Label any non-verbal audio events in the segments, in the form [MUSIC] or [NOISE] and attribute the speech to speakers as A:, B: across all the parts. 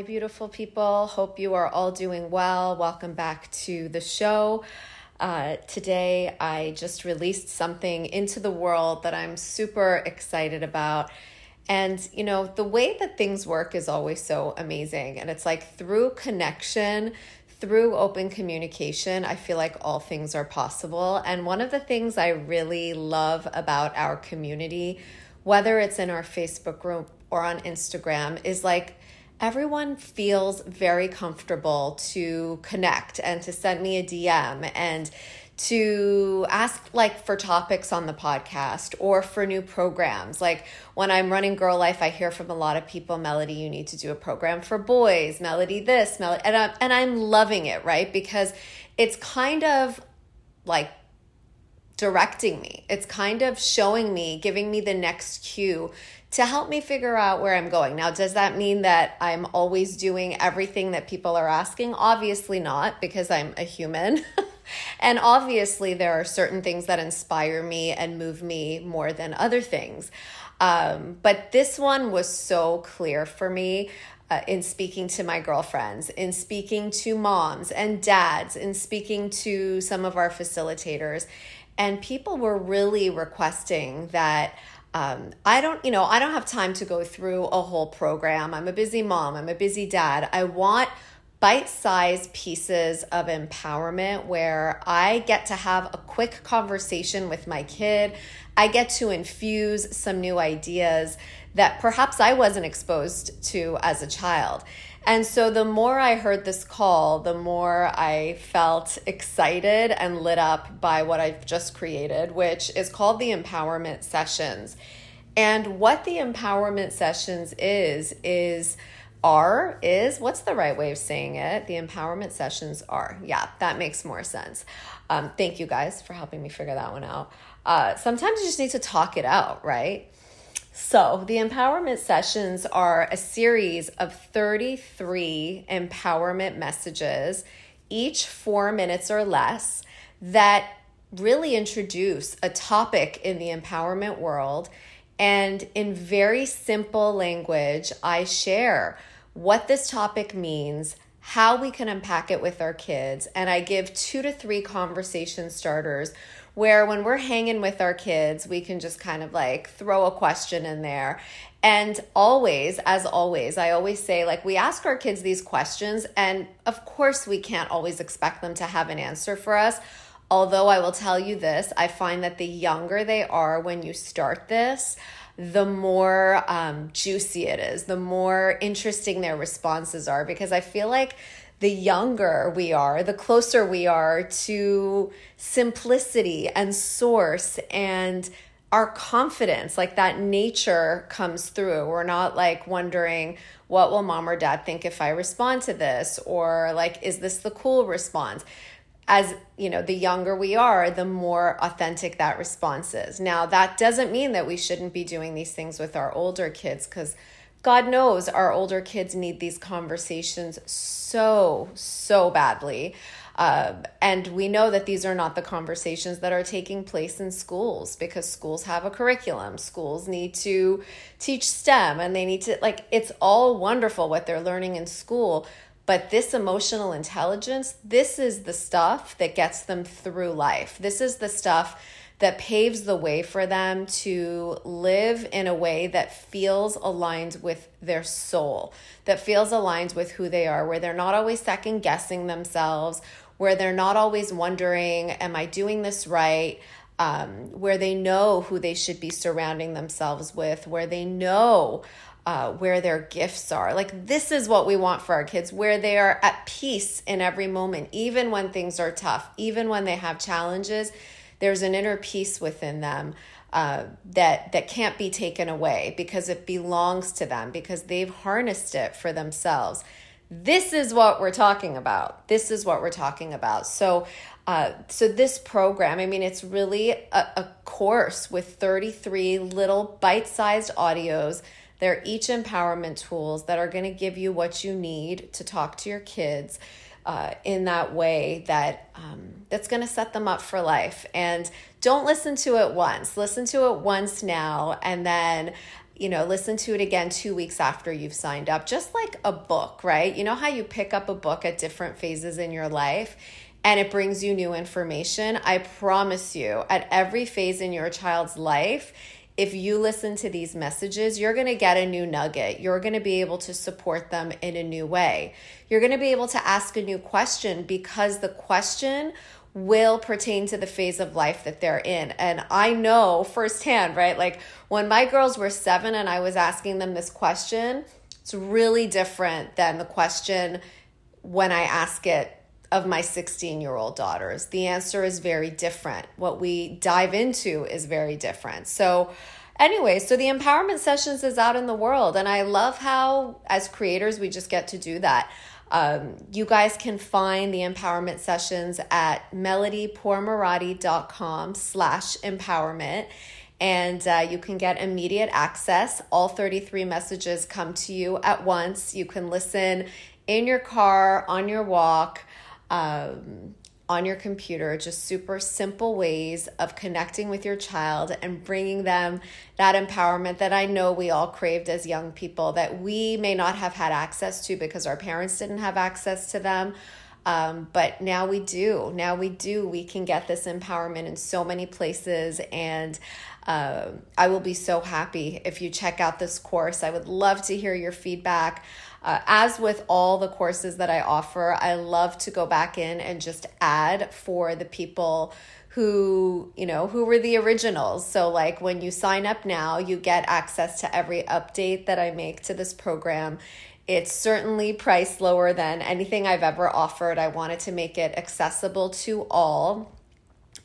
A: Hi, beautiful people. Hope you are all doing well. Welcome back to the show. Uh, today, I just released something into the world that I'm super excited about. And, you know, the way that things work is always so amazing. And it's like through connection, through open communication, I feel like all things are possible. And one of the things I really love about our community, whether it's in our Facebook group or on Instagram, is like everyone feels very comfortable to connect and to send me a DM and to ask like for topics on the podcast or for new programs. Like when I'm running Girl Life, I hear from a lot of people, Melody, you need to do a program for boys, Melody this, Melody, and I'm, and I'm loving it, right? Because it's kind of like directing me. It's kind of showing me, giving me the next cue to help me figure out where I'm going. Now, does that mean that I'm always doing everything that people are asking? Obviously not, because I'm a human. [LAUGHS] and obviously, there are certain things that inspire me and move me more than other things. Um, but this one was so clear for me. Uh, in speaking to my girlfriends, in speaking to moms and dads, in speaking to some of our facilitators. And people were really requesting that um, I don't, you know, I don't have time to go through a whole program. I'm a busy mom, I'm a busy dad. I want bite sized pieces of empowerment where I get to have a quick conversation with my kid. I get to infuse some new ideas that perhaps I wasn't exposed to as a child. And so the more I heard this call, the more I felt excited and lit up by what I've just created, which is called the Empowerment Sessions. And what the Empowerment Sessions is, is are is what's the right way of saying it? The empowerment sessions are. Yeah, that makes more sense. Um, thank you guys for helping me figure that one out. Uh, sometimes you just need to talk it out, right? So, the empowerment sessions are a series of 33 empowerment messages, each four minutes or less, that really introduce a topic in the empowerment world. And in very simple language, I share what this topic means, how we can unpack it with our kids, and I give two to three conversation starters where when we're hanging with our kids, we can just kind of like throw a question in there. And always, as always, I always say, like, we ask our kids these questions, and of course, we can't always expect them to have an answer for us. Although I will tell you this, I find that the younger they are when you start this, the more um, juicy it is, the more interesting their responses are, because I feel like the younger we are, the closer we are to simplicity and source and our confidence, like that nature comes through. We're not like wondering, what will mom or dad think if I respond to this? Or like, is this the cool response? As you know, the younger we are, the more authentic that response is. Now, that doesn't mean that we shouldn't be doing these things with our older kids because God knows our older kids need these conversations so, so badly. Uh, and we know that these are not the conversations that are taking place in schools because schools have a curriculum. Schools need to teach STEM and they need to, like, it's all wonderful what they're learning in school. But this emotional intelligence, this is the stuff that gets them through life. This is the stuff that paves the way for them to live in a way that feels aligned with their soul, that feels aligned with who they are, where they're not always second guessing themselves, where they're not always wondering, Am I doing this right? Um, where they know who they should be surrounding themselves with, where they know uh, where their gifts are. Like, this is what we want for our kids, where they are at peace in every moment, even when things are tough, even when they have challenges there's an inner peace within them uh, that that can't be taken away because it belongs to them because they've harnessed it for themselves. This is what we're talking about. This is what we're talking about. So uh, so this program i mean it's really a, a course with 33 little bite-sized audios they're each empowerment tools that are going to give you what you need to talk to your kids uh, in that way that um, that's going to set them up for life. And don't listen to it once. Listen to it once now, and then you know, listen to it again two weeks after you've signed up, just like a book, right? You know how you pick up a book at different phases in your life and it brings you new information? I promise you, at every phase in your child's life, if you listen to these messages, you're going to get a new nugget. You're going to be able to support them in a new way. You're going to be able to ask a new question because the question will pertain to the phase of life that they're in. And I know firsthand, right? Like when my girls were seven and I was asking them this question, it's really different than the question when I ask it of my 16 year old daughters. The answer is very different. What we dive into is very different. So, anyway, so the empowerment sessions is out in the world. And I love how, as creators, we just get to do that. Um, you guys can find the empowerment sessions at melodypourmoradi.com slash empowerment and uh, you can get immediate access. All 33 messages come to you at once. You can listen in your car, on your walk, um, on your computer, just super simple ways of connecting with your child and bringing them that empowerment that I know we all craved as young people that we may not have had access to because our parents didn't have access to them. Um, but now we do. Now we do. We can get this empowerment in so many places. And uh, I will be so happy if you check out this course. I would love to hear your feedback. Uh, as with all the courses that I offer, I love to go back in and just add for the people who, you know, who were the originals. So, like when you sign up now, you get access to every update that I make to this program. It's certainly priced lower than anything I've ever offered. I wanted to make it accessible to all.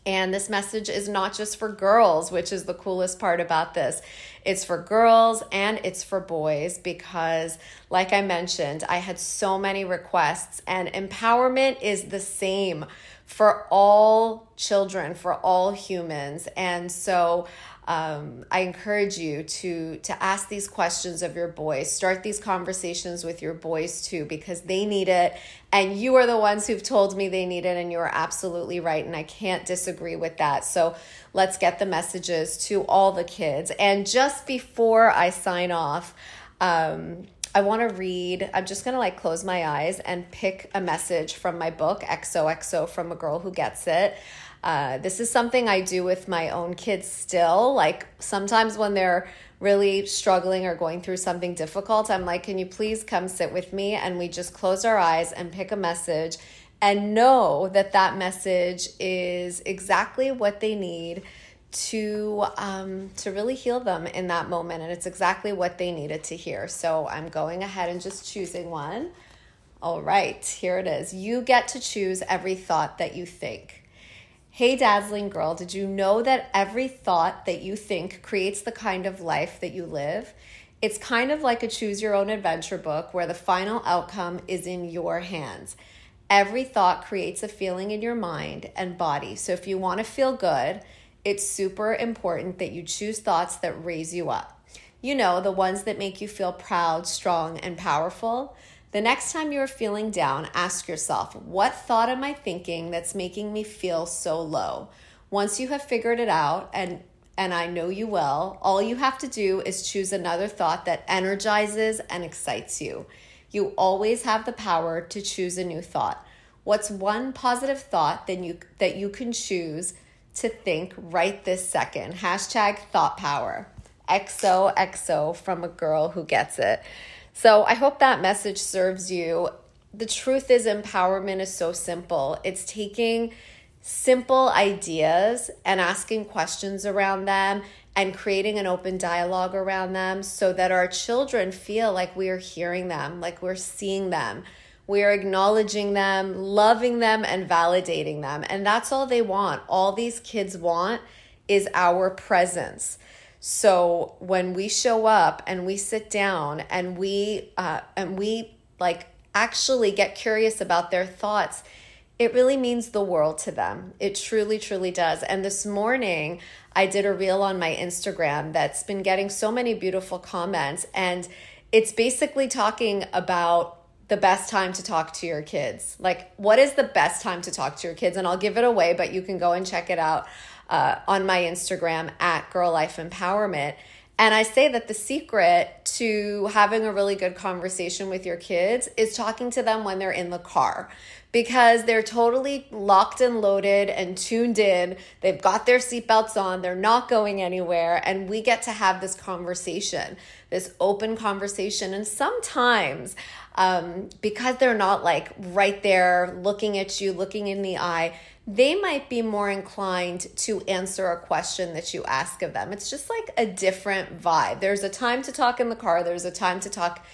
A: And this message is not just for girls, which is the coolest part about this. It's for girls and it's for boys because, like I mentioned, I had so many requests, and empowerment is the same for all children, for all humans. And so, um, I encourage you to to ask these questions of your boys. Start these conversations with your boys too, because they need it, and you are the ones who've told me they need it, and you are absolutely right, and I can't disagree with that. So let's get the messages to all the kids. And just before I sign off. Um, I want to read. I'm just going to like close my eyes and pick a message from my book, XOXO from a Girl Who Gets It. Uh, this is something I do with my own kids still. Like sometimes when they're really struggling or going through something difficult, I'm like, can you please come sit with me? And we just close our eyes and pick a message and know that that message is exactly what they need to um, to really heal them in that moment and it's exactly what they needed to hear so i'm going ahead and just choosing one all right here it is you get to choose every thought that you think Hey, dazzling girl, did you know that every thought that you think creates the kind of life that you live? It's kind of like a choose your own adventure book where the final outcome is in your hands. Every thought creates a feeling in your mind and body. So if you want to feel good, it's super important that you choose thoughts that raise you up. You know, the ones that make you feel proud, strong, and powerful. The next time you're feeling down, ask yourself, what thought am I thinking that's making me feel so low? Once you have figured it out, and and I know you will, all you have to do is choose another thought that energizes and excites you. You always have the power to choose a new thought. What's one positive thought that you that you can choose to think right this second? Hashtag thought power. XOXO from a girl who gets it. So I hope that message serves you. The truth is, empowerment is so simple. It's taking simple ideas and asking questions around them and creating an open dialogue around them so that our children feel like we are hearing them, like we're seeing them. We are acknowledging them, loving them, and validating them. And that's all they want. All these kids want is our presence. So when we show up and we sit down and we uh, and we like actually get curious about their thoughts, it really means the world to them. It truly, truly does. And this morning, I did a reel on my Instagram that's been getting so many beautiful comments, and it's basically talking about the best time to talk to your kids. Like, what is the best time to talk to your kids? And I'll give it away, but you can go and check it out uh, on my Instagram at Girl Life Empowerment. And I say that the secret to having a really good conversation with your kids is talking to them when they're in the car because they're totally locked and loaded and tuned in. They've got their seatbelts on, they're not going anywhere, and we get to have this conversation, this open conversation. And sometimes, um, because they're not like right there looking at you, looking in the eye, they might be more inclined to answer a question that you ask of them. It's just like a different vibe. There's a time to talk in the car, there's a time to talk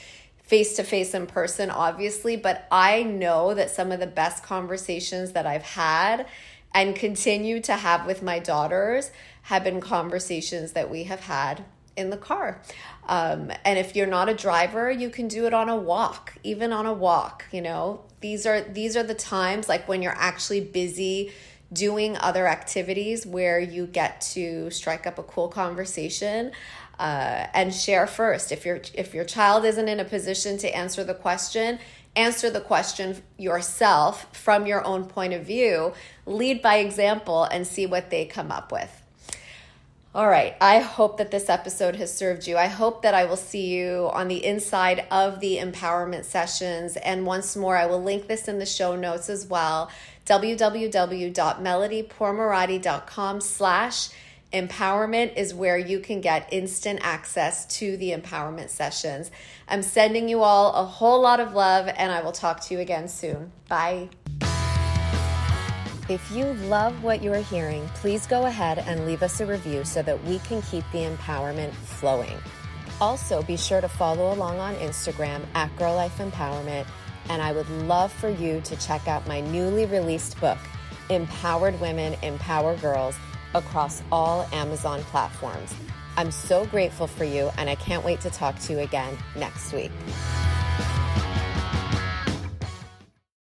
A: face to face in person, obviously, but I know that some of the best conversations that I've had and continue to have with my daughters have been conversations that we have had in the car. Um, and if you're not a driver, you can do it on a walk, even on a walk, you know, these are these are the times like when you're actually busy doing other activities where you get to strike up a cool conversation uh, and share first. If your if your child isn't in a position to answer the question answer the question yourself from your own point of view lead by example and see what they come up with all right. I hope that this episode has served you. I hope that I will see you on the inside of the empowerment sessions. And once more, I will link this in the show notes as well. www.melodypourmoradi.com slash empowerment is where you can get instant access to the empowerment sessions. I'm sending you all a whole lot of love, and I will talk to you again soon. Bye. If you love what you're hearing, please go ahead and leave us a review so that we can keep the empowerment flowing. Also, be sure to follow along on Instagram at Girl Life Empowerment, and I would love for you to check out my newly released book, Empowered Women Empower Girls, across all Amazon platforms. I'm so grateful for you, and I can't wait to talk to you again next week.